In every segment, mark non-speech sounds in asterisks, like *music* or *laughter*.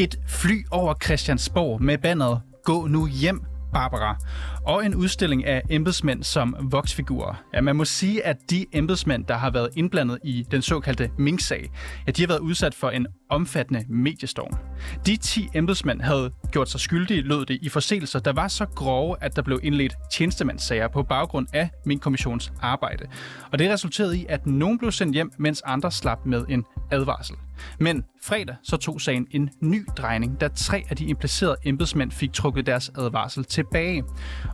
Et fly over Christiansborg med banneret Gå nu hjem Barbara, og en udstilling af embedsmænd som voksfigurer. Ja, man må sige, at de embedsmænd, der har været indblandet i den såkaldte Mink-sag, ja, de har været udsat for en omfattende mediestorm. De 10 embedsmænd havde gjort sig skyldige, lød det, i forseelser, der var så grove, at der blev indledt tjenestemandssager på baggrund af min kommissions arbejde. Og det resulterede i, at nogen blev sendt hjem, mens andre slap med en advarsel. Men fredag så tog sagen en ny drejning, da tre af de implicerede embedsmænd fik trukket deres advarsel tilbage.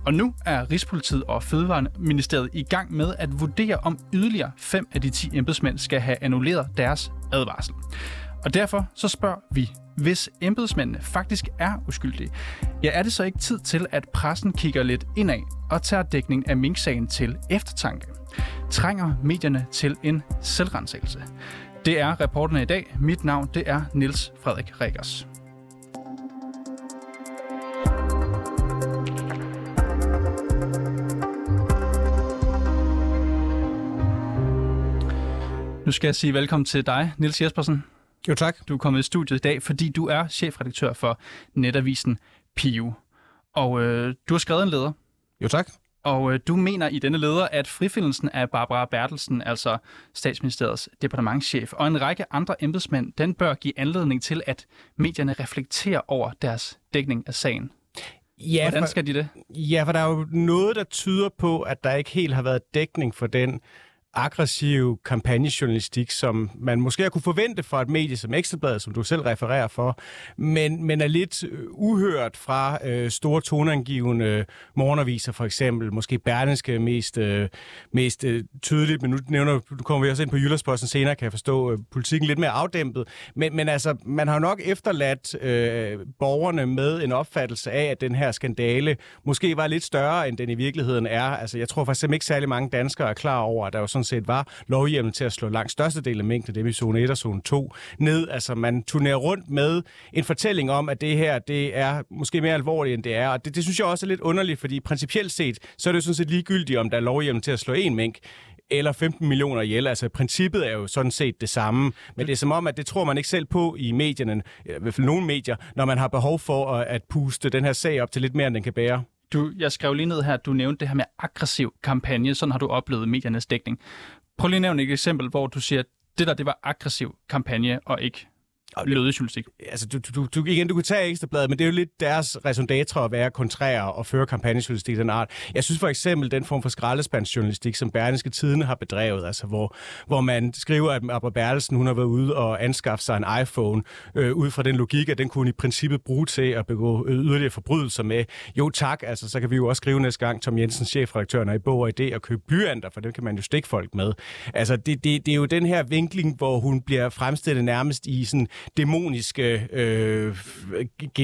Og nu er Rigspolitiet og Fødevareministeriet i gang med at vurdere, om yderligere fem af de 10 embedsmænd skal have annulleret deres advarsel. Og derfor så spørger vi, hvis embedsmændene faktisk er uskyldige, ja, er det så ikke tid til, at pressen kigger lidt indad og tager dækning af Mink-sagen til eftertanke? Trænger medierne til en selvrensagelse? Det er reporterne i dag. Mit navn det er Niels Frederik Rikkers. Nu skal jeg sige velkommen til dig, Nils Jespersen. Jo tak. Du er kommet i studiet i dag, fordi du er chefredaktør for netavisen Pio. Og øh, du har skrevet en leder. Jo tak. Og øh, du mener i denne leder, at frifindelsen af Barbara Bertelsen, altså statsministeriets departementschef, og en række andre embedsmænd, den bør give anledning til, at medierne reflekterer over deres dækning af sagen. Ja, Hvordan skal de det? Ja, for der er jo noget, der tyder på, at der ikke helt har været dækning for den aggressiv kampagnejournalistik, som man måske har kunne forvente fra et medie som Ekstrabladet, som du selv refererer for, men, men er lidt øh, uhørt fra øh, store toneangivende øh, morgenaviser for eksempel, måske Berlingske mest, øh, mest øh, tydeligt, men nu nævner du kommer vi også ind på Jyllandsposten senere, kan jeg forstå, øh, politikken lidt mere afdæmpet, men, men altså, man har jo nok efterladt øh, borgerne med en opfattelse af, at den her skandale måske var lidt større, end den i virkeligheden er. Altså, jeg tror faktisk ikke særlig mange danskere er klar over, at der jo sådan set var lovhjemmel til at slå langt størstedelen af mængden, dem i zone 1 og zone 2, ned. Altså man turnerer rundt med en fortælling om, at det her det er måske mere alvorligt, end det er. Og det, det synes jeg også er lidt underligt, fordi principielt set, så er det jo sådan set ligegyldigt, om der er lovhjemmel til at slå en mink eller 15 millioner ihjel. Altså princippet er jo sådan set det samme, men det er som om, at det tror man ikke selv på i medierne, i hvert fald nogle medier, når man har behov for at puste den her sag op til lidt mere, end den kan bære. Du, jeg skrev lige ned her, at du nævnte det her med aggressiv kampagne. Sådan har du oplevet mediernes dækning. Prøv lige at nævne et eksempel, hvor du siger, at det der, det var aggressiv kampagne og ikke journalistik. Altså, du, du, du, igen, du kunne tage Ekstrabladet, men det er jo lidt deres resondator at være kontrære og føre kampagnejournalistik den art. Jeg synes for eksempel, den form for skraldespandsjournalistik, som Berlingske Tidene har bedrevet, altså hvor, hvor man skriver, at Abba Bertelsen, hun har været ude og anskaffe sig en iPhone, øh, ud fra den logik, at den kunne i princippet bruge til at begå yderligere forbrydelser med. Jo tak, altså så kan vi jo også skrive næste gang, Tom Jensen, chefredaktør, når i bog og idé, og købe blyanter, for dem kan man jo stikke folk med. Altså det, det, det er jo den her vinkling, hvor hun bliver fremstillet nærmest i sådan dæmoniske øh,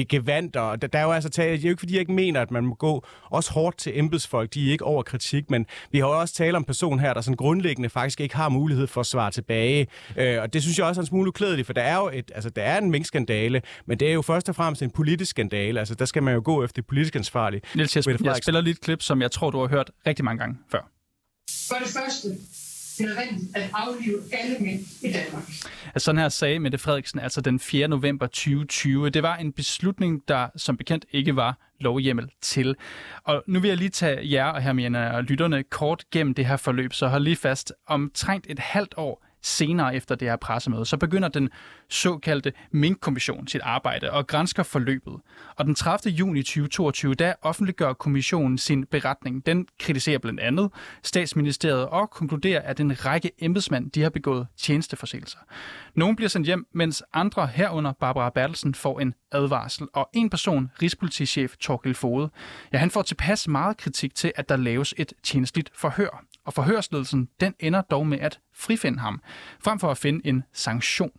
gevanter. Der, der er jo altså tale, det er jo ikke fordi, jeg ikke mener, at man må gå også hårdt til embedsfolk. De er ikke over kritik, men vi har jo også talt om en person her, der sådan grundlæggende faktisk ikke har mulighed for at svare tilbage. Øh, og det synes jeg også er en smule uklædeligt, for der er jo et, altså, der er en minkskandale, men det er jo først og fremmest en politisk skandale. Altså, der skal man jo gå efter det politisk ansvarlige. Niels, jeg, jeg spiller lige et klip, som jeg tror, du har hørt rigtig mange gange før. For det første, nødvendigt at aflive alle mænd i Danmark. Sådan her sagde Mette Frederiksen altså den 4. november 2020. Det var en beslutning, der som bekendt ikke var lovhjemmel til. Og nu vil jeg lige tage jer og Hermione og lytterne kort gennem det her forløb, så hold lige fast. Omtrent et halvt år senere efter det her pressemøde, så begynder den såkaldte Mink-kommission sit arbejde og grænsker forløbet. Og den 30. juni 2022, der offentliggør kommissionen sin beretning. Den kritiserer blandt andet statsministeriet og konkluderer, at en række embedsmænd de har begået tjenesteforseelser. Nogle bliver sendt hjem, mens andre herunder Barbara Bertelsen får en advarsel. Og en person, Rigspolitichef Torgild Fode, ja, han får tilpas meget kritik til, at der laves et tjenestligt forhør. Og forhørsledelsen, den ender dog med at frifinde ham, frem for at finde en sanktion.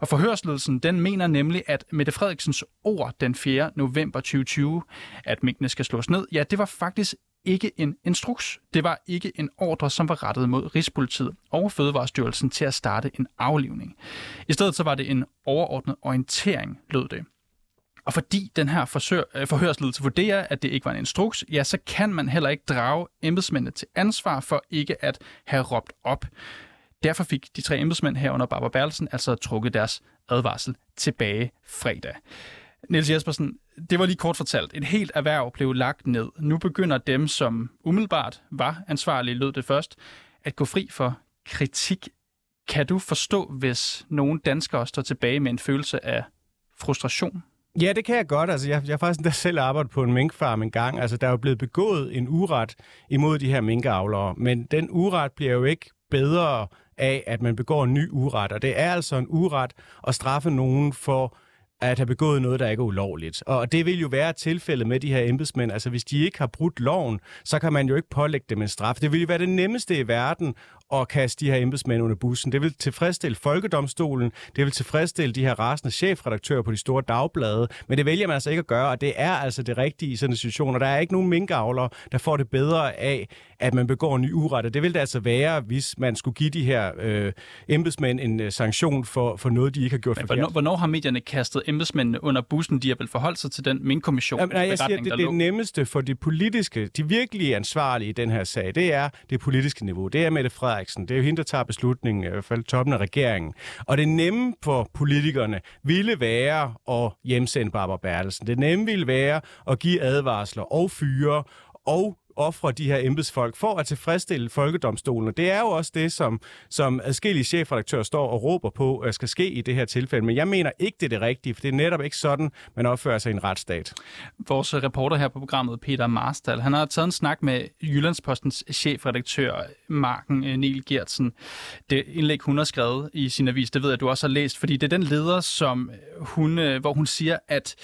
Og forhørsledelsen, den mener nemlig, at Mette Frederiksens ord den 4. november 2020, at minkene skal slås ned, ja, det var faktisk ikke en instruks. Det var ikke en ordre, som var rettet mod Rigspolitiet og Fødevarestyrelsen til at starte en aflivning. I stedet så var det en overordnet orientering, lød det. Og fordi den her forsør, øh, forhørsledelse vurderer, at det ikke var en instruks, ja, så kan man heller ikke drage embedsmændene til ansvar for ikke at have råbt op. Derfor fik de tre embedsmænd herunder Barbara Bertelsen altså trukket deres advarsel tilbage fredag. Niels Jespersen, det var lige kort fortalt. Et helt erhverv blev lagt ned. Nu begynder dem, som umiddelbart var ansvarlige, lød det først, at gå fri for kritik. Kan du forstå, hvis nogle danskere står tilbage med en følelse af frustration? Ja, det kan jeg godt. Altså, jeg, jeg har faktisk endda selv arbejdet på en minkfarm en gang. Altså, der er jo blevet begået en uret imod de her minkavlere, men den uret bliver jo ikke bedre af, at man begår en ny uret. Og det er altså en uret at straffe nogen for at have begået noget, der ikke er ulovligt. Og det vil jo være tilfældet med de her embedsmænd. Altså, hvis de ikke har brudt loven, så kan man jo ikke pålægge dem en straf. Det vil jo være det nemmeste i verden at kaste de her embedsmænd under bussen. Det vil tilfredsstille Folkedomstolen, det vil tilfredsstille de her rasende chefredaktører på de store dagblade, men det vælger man altså ikke at gøre, og det er altså det rigtige i sådan en situation. Og der er ikke nogen minkavler, der får det bedre af, at man begår en ny uret. Det vil det altså være, hvis man skulle give de her øh, embedsmænd en øh, sanktion for, for noget, de ikke har gjort Men forkert. hvornår, hvornår har medierne kastet embedsmændene under bussen? De har vel forholdt sig til den minkkommission Jamen, nej, jeg siger, det, det lå? nemmeste for de politiske, de virkelig ansvarlige i den her sag, det er det politiske niveau. Det er Mette Frederiksen. Det er jo hende, der tager beslutningen, i hvert fald toppen af regeringen. Og det nemme for politikerne ville være at hjemsende Barbara Bertelsen. Det nemme ville være at give advarsler og fyre og ofre de her embedsfolk for at tilfredsstille folkedomstolen. Det er jo også det, som, som adskillige chefredaktører står og råber på, at skal ske i det her tilfælde. Men jeg mener ikke, det er det rigtige, for det er netop ikke sådan, man opfører sig i en retsstat. Vores øh, reporter her på programmet, Peter Marstal, han har taget en snak med Jyllandspostens chefredaktør, Marken øh, Niel Gertsen. Det indlæg, hun har skrevet i sin avis, det ved jeg, at du også har læst, fordi det er den leder, som hun, hvor hun siger, at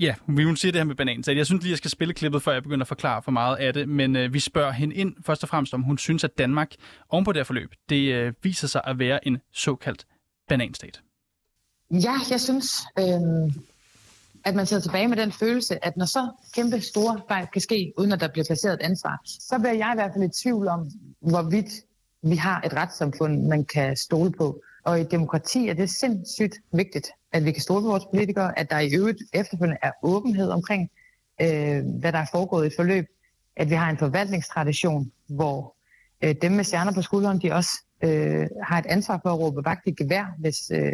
Ja, vi hun siger det her med bananen, Så jeg synes lige, jeg skal spille klippet, før jeg begynder at forklare for meget af det. Men øh, vi spørger hende ind først og fremmest, om hun synes, at Danmark ovenpå det her forløb, det øh, viser sig at være en såkaldt bananstat. Ja, jeg synes, øh, at man sidder tilbage med den følelse, at når så kæmpe store fejl kan ske, uden at der bliver placeret et ansvar, så bliver jeg i hvert fald i tvivl om, hvorvidt vi har et retssamfund, man kan stole på. Og i demokrati er det sindssygt vigtigt, at vi kan stole på vores politikere, at der i øvrigt efterfølgende er åbenhed omkring, øh, hvad der er foregået i et forløb, at vi har en forvaltningstradition, hvor øh, dem med stjerner på skulderen, de også øh, har et ansvar for at råbe vagt i gevær, hvis, øh,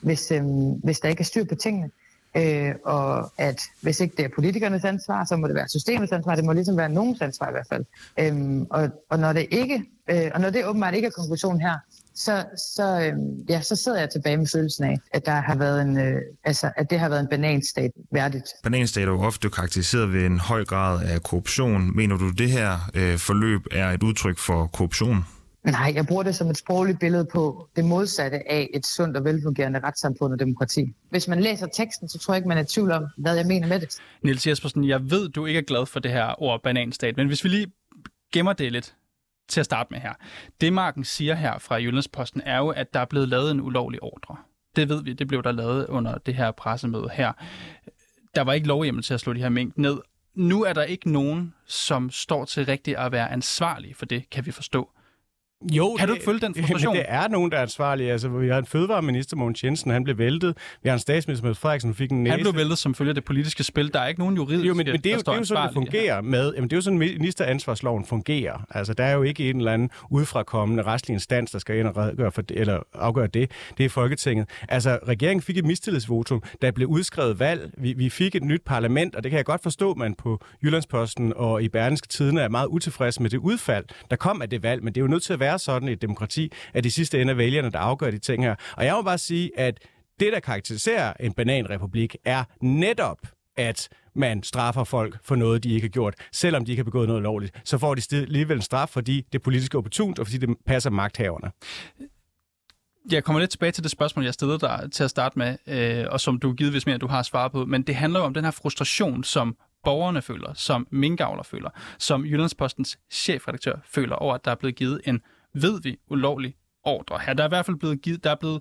hvis, øh, hvis der ikke er styr på tingene. Øh, og at hvis ikke det er politikernes ansvar, så må det være systemets ansvar. Det må ligesom være nogens ansvar i hvert fald. Øhm, og, og når det ikke, øh, og når det åbenbart ikke er konklusionen her, så, så, øh, ja, så sidder jeg tilbage med følelsen af, at der har været en, øh, altså, at det har været en bananstat værdigt. Bananstat er jo ofte karakteriseret ved en høj grad af korruption. Mener du, det her øh, forløb er et udtryk for korruption? Nej, jeg bruger det som et sprogligt billede på det modsatte af et sundt og velfungerende retssamfund og demokrati. Hvis man læser teksten, så tror jeg ikke, man er i tvivl om, hvad jeg mener med det. Niels Jespersen, jeg ved, du ikke er glad for det her ord bananstat, men hvis vi lige gemmer det lidt til at starte med her. Det, Marken siger her fra Jyllandsposten, er jo, at der er blevet lavet en ulovlig ordre. Det ved vi, det blev der lavet under det her pressemøde her. Der var ikke lovhjemmel til at slå de her mængder ned. Nu er der ikke nogen, som står til rigtigt at være ansvarlig for det, kan vi forstå. Jo, Kan du ikke følge den *laughs* frustration? Men det er nogen, der er ansvarlige. Altså, vi har en fødevareminister, Mogens Jensen, han blev væltet. Vi har en statsminister, Mette Frederiksen, fik en næse. Han blev væltet som følge af det politiske spil. Der er ikke nogen juridiske, Jo, men, men det er jo, det er jo sådan, det ansvarlige her. fungerer med. Jamen, det er jo sådan, ministeransvarsloven fungerer. Altså, der er jo ikke en eller anden udefrakommende retslig instans, der skal ind og redegøre for det, eller afgøre det. Det er Folketinget. Altså, regeringen fik et mistillidsvotum, der blev udskrevet valg. Vi, vi fik et nyt parlament, og det kan jeg godt forstå, man på Jyllandsposten og i Berlingske Tidene er meget utilfreds med det udfald, der kom af det valg. Men det er jo nødt til at være sådan i et demokrati, at de sidste ende er vælgerne, der afgør de ting her. Og jeg må bare sige, at det, der karakteriserer en bananrepublik, er netop, at man straffer folk for noget, de ikke har gjort, selvom de ikke har begået noget lovligt. Så får de alligevel en straf, fordi det er politisk opportunt, og fordi det passer magthaverne. Jeg kommer lidt tilbage til det spørgsmål, jeg stillede dig til at starte med, øh, og som du givetvis mere, du har svaret på. Men det handler jo om den her frustration, som borgerne føler, som minkavler føler, som Jyllandspostens chefredaktør føler over, at der er blevet givet en, ved vi, ulovlig ordre. Her der er i hvert fald blevet givet, der er blevet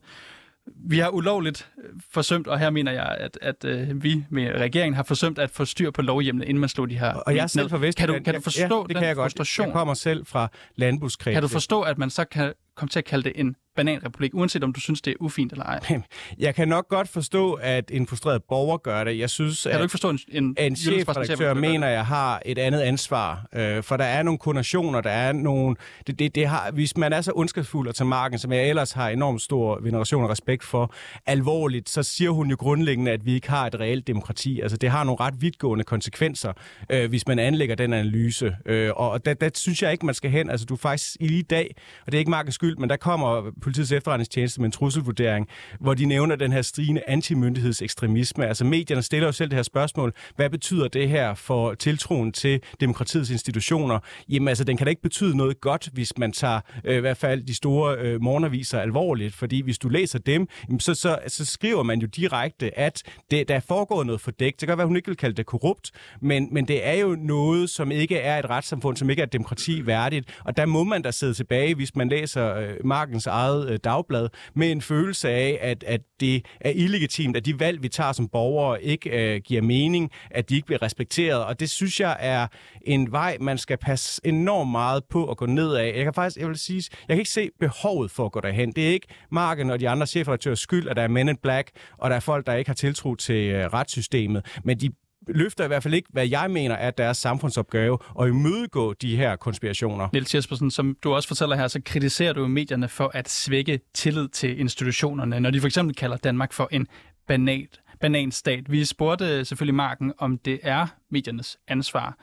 vi har ulovligt øh, forsømt, og her mener jeg, at, at øh, vi med regeringen har forsømt at få styr på lovhjemmene, inden man slog de her Og jeg er selv fra Kan du, Vestjylland. kan du forstå ja, det den kan jeg godt. frustration? Jeg kommer selv fra landbrugskredsen. Kan du forstå, at man så kan komme til at kalde det en bananrepublik, uanset om du synes, det er ufint eller ej. Jeg kan nok godt forstå, at en frustreret borger gør det. Jeg synes, Kan at du ikke forstå en, en, en chefredaktør mener, jeg har et andet ansvar. Øh, for der er nogle konnotationer, der er nogle... Det, det, det har, hvis man er så ondskabsfuld og tager marken, som jeg ellers har enormt stor veneration og respekt for, alvorligt, så siger hun jo grundlæggende, at vi ikke har et reelt demokrati. Altså, det har nogle ret vidtgående konsekvenser, øh, hvis man anlægger den analyse. Øh, og der, der synes jeg ikke, man skal hen. Altså, du faktisk i lige dag, og det er ikke markens skyld, men der kommer politiets efterretningstjeneste med en trusselvurdering, hvor de nævner den her strigende antimyndighedsekstremisme. Altså, medierne stiller jo selv det her spørgsmål. Hvad betyder det her for tiltroen til demokratiets institutioner? Jamen, altså, den kan da ikke betyde noget godt, hvis man tager øh, i hvert fald de store øh, morgenaviser alvorligt, fordi hvis du læser dem, jamen, så, så, så skriver man jo direkte, at det, der er foregået noget fordækt. Det kan være, hun ikke vil kalde det korrupt, men, men det er jo noget, som ikke er et retssamfund, som ikke er et demokrati værdigt, og der må man da sidde tilbage, hvis man læser øh, Markens eget øh, dagblad, med en følelse af, at, at det er illegitimt, at de valg, vi tager som borgere, ikke øh, giver mening, at de ikke bliver respekteret, og det synes jeg er en vej, man skal passe enormt meget på at gå ned af. Jeg kan faktisk, jeg vil sige, jeg kan ikke se behovet for at gå derhen. Det er ikke Marken og de andre chefredaktører skyld, at der er men in black, og der er folk, der ikke har tiltro til øh, retssystemet, men de løfter i hvert fald ikke, hvad jeg mener er deres samfundsopgave, at imødegå de her konspirationer. Niels Jespersen, som du også fortæller her, så kritiserer du medierne for at svække tillid til institutionerne, når de for eksempel kalder Danmark for en banat, bananstat. Vi spurgte selvfølgelig Marken, om det er mediernes ansvar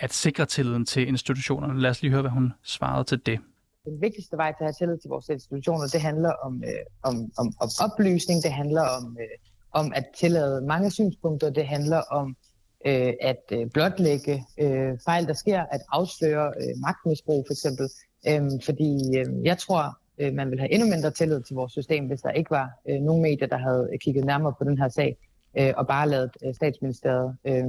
at sikre tilliden til institutionerne. Lad os lige høre, hvad hun svarede til det. Den vigtigste vej til at have tillid til vores institutioner, det handler om, øh, om, om, om oplysning, det handler om, øh, om at tillade mange synspunkter, det handler om øh, at øh, blotlægge øh, fejl, der sker, at afsløre øh, magtmisbrug for eksempel. Øh, fordi øh, jeg tror, øh, man vil have endnu mindre tillid til vores system, hvis der ikke var øh, nogen medier, der havde kigget nærmere på den her sag, øh, og bare lavet øh, statsministeriet øh,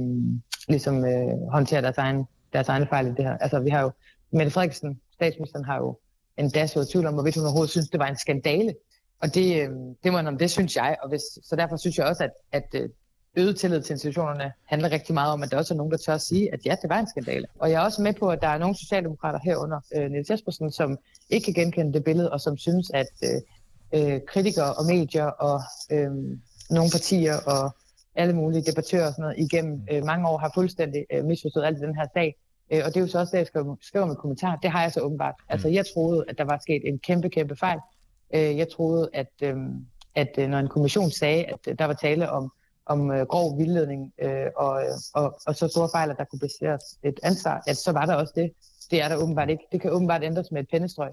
ligesom øh, håndtere deres egen, deres egen fejl i det her. Altså vi har jo, Mette Frederiksen, statsministeren har jo en dag så tvivl om, hvorvidt hun overhovedet synes, det var en skandale. Og det, øh, det, må, det synes jeg, og hvis, så derfor synes jeg også, at, at øh, øget tillid til institutionerne handler rigtig meget om, at der også er nogen, der tør at sige, at ja, det var en skandale. Og jeg er også med på, at der er nogle socialdemokrater herunder, øh, Niels Jespersen, som ikke kan genkende det billede, og som synes, at øh, øh, kritikere og medier og øh, nogle partier og alle mulige debattører og sådan noget igennem øh, mange år har fuldstændig øh, misforstået alt i den her sag. Øh, og det er jo så også det, jeg skriver, skriver med kommentar. Det har jeg så åbenbart. Altså, jeg troede, at der var sket en kæmpe, kæmpe fejl. Øh, jeg troede, at, øh, at øh, når en kommission sagde, at øh, der var tale om om øh, grov vildledning øh, og, øh, og, og så store fejl, at der kunne baseres et ansvar, at så var der også det. Det er der åbenbart ikke. Det kan åbenbart ændres med et pennestrøg.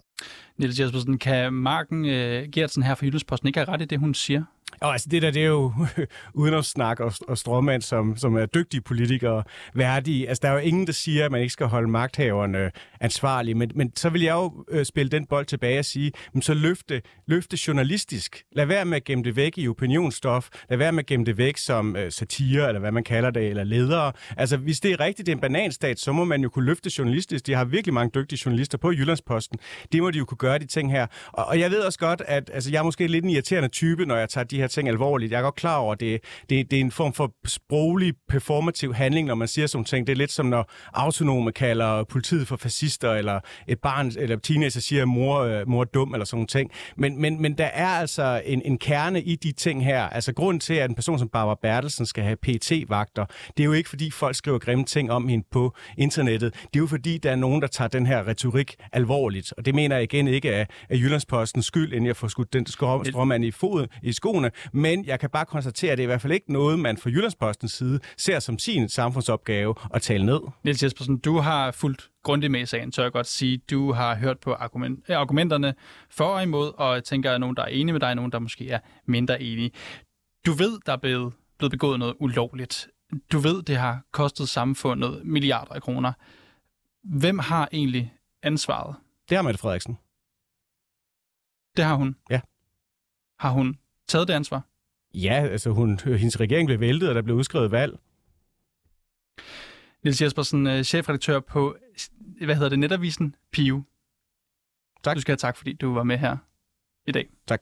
Niels Jespersen, kan Marken øh, Gertsen her fra Jyllandsposten ikke have ret i det, hun siger? Og altså det der, det er jo *laughs* udenomsnak og, og stråmand, som, som er dygtige politikere værdige. Altså der er jo ingen, der siger, at man ikke skal holde magthaverne ansvarlige. Men, men så vil jeg jo øh, spille den bold tilbage og sige, men så løfte, løfte journalistisk. Lad være med at gemme det væk i opinionsstof. Lad være med at gemme det væk som øh, satire, eller hvad man kalder det, eller ledere. Altså hvis det er rigtigt, det er en bananstat, så må man jo kunne løfte journalistisk. De har virkelig mange dygtige journalister på Jyllandsposten. Det må de jo kunne gøre, de ting her. Og, og jeg ved også godt, at altså, jeg er måske lidt en irriterende type, når jeg tager de her ting alvorligt. Jeg er godt klar over, at det, det, det er en form for sproglig, performativ handling, når man siger sådan ting. Det er lidt som, når autonome kalder politiet for fascister, eller et barn eller teenager siger, at mor, øh, mor er dum, eller sådan ting. Men, men, men der er altså en, en kerne i de ting her. Altså grund til, at en person som Barbara Bertelsen skal have PT-vagter, det er jo ikke, fordi folk skriver grimme ting om hende på internettet. Det er jo, fordi der er nogen, der tager den her retorik alvorligt. Og det mener jeg igen ikke er, er Jyllandspostens skyld, inden jeg får skudt den stråmand i foden i skoene. Men jeg kan bare konstatere, at det er i hvert fald ikke noget, man fra Jyllandspostens side ser som sin samfundsopgave at tale ned. Niels Jespersen, du har fulgt grundigt med i sagen, så jeg godt sige. Du har hørt på argument, argumenterne for og imod, og jeg tænker, at nogen, der er enige med dig, og nogen, der måske er mindre enige. Du ved, der er blevet, blevet begået noget ulovligt. Du ved, det har kostet samfundet milliarder af kroner. Hvem har egentlig ansvaret? Det har Mette Frederiksen. Det har hun? Ja. Har hun taget det ansvar? Ja, altså hun, hendes regering blev væltet, og der blev udskrevet valg. Niels Jespersen, øh, chefredaktør på, hvad hedder det, netavisen Pio. Tak. Du skal have tak, fordi du var med her i dag. Tak.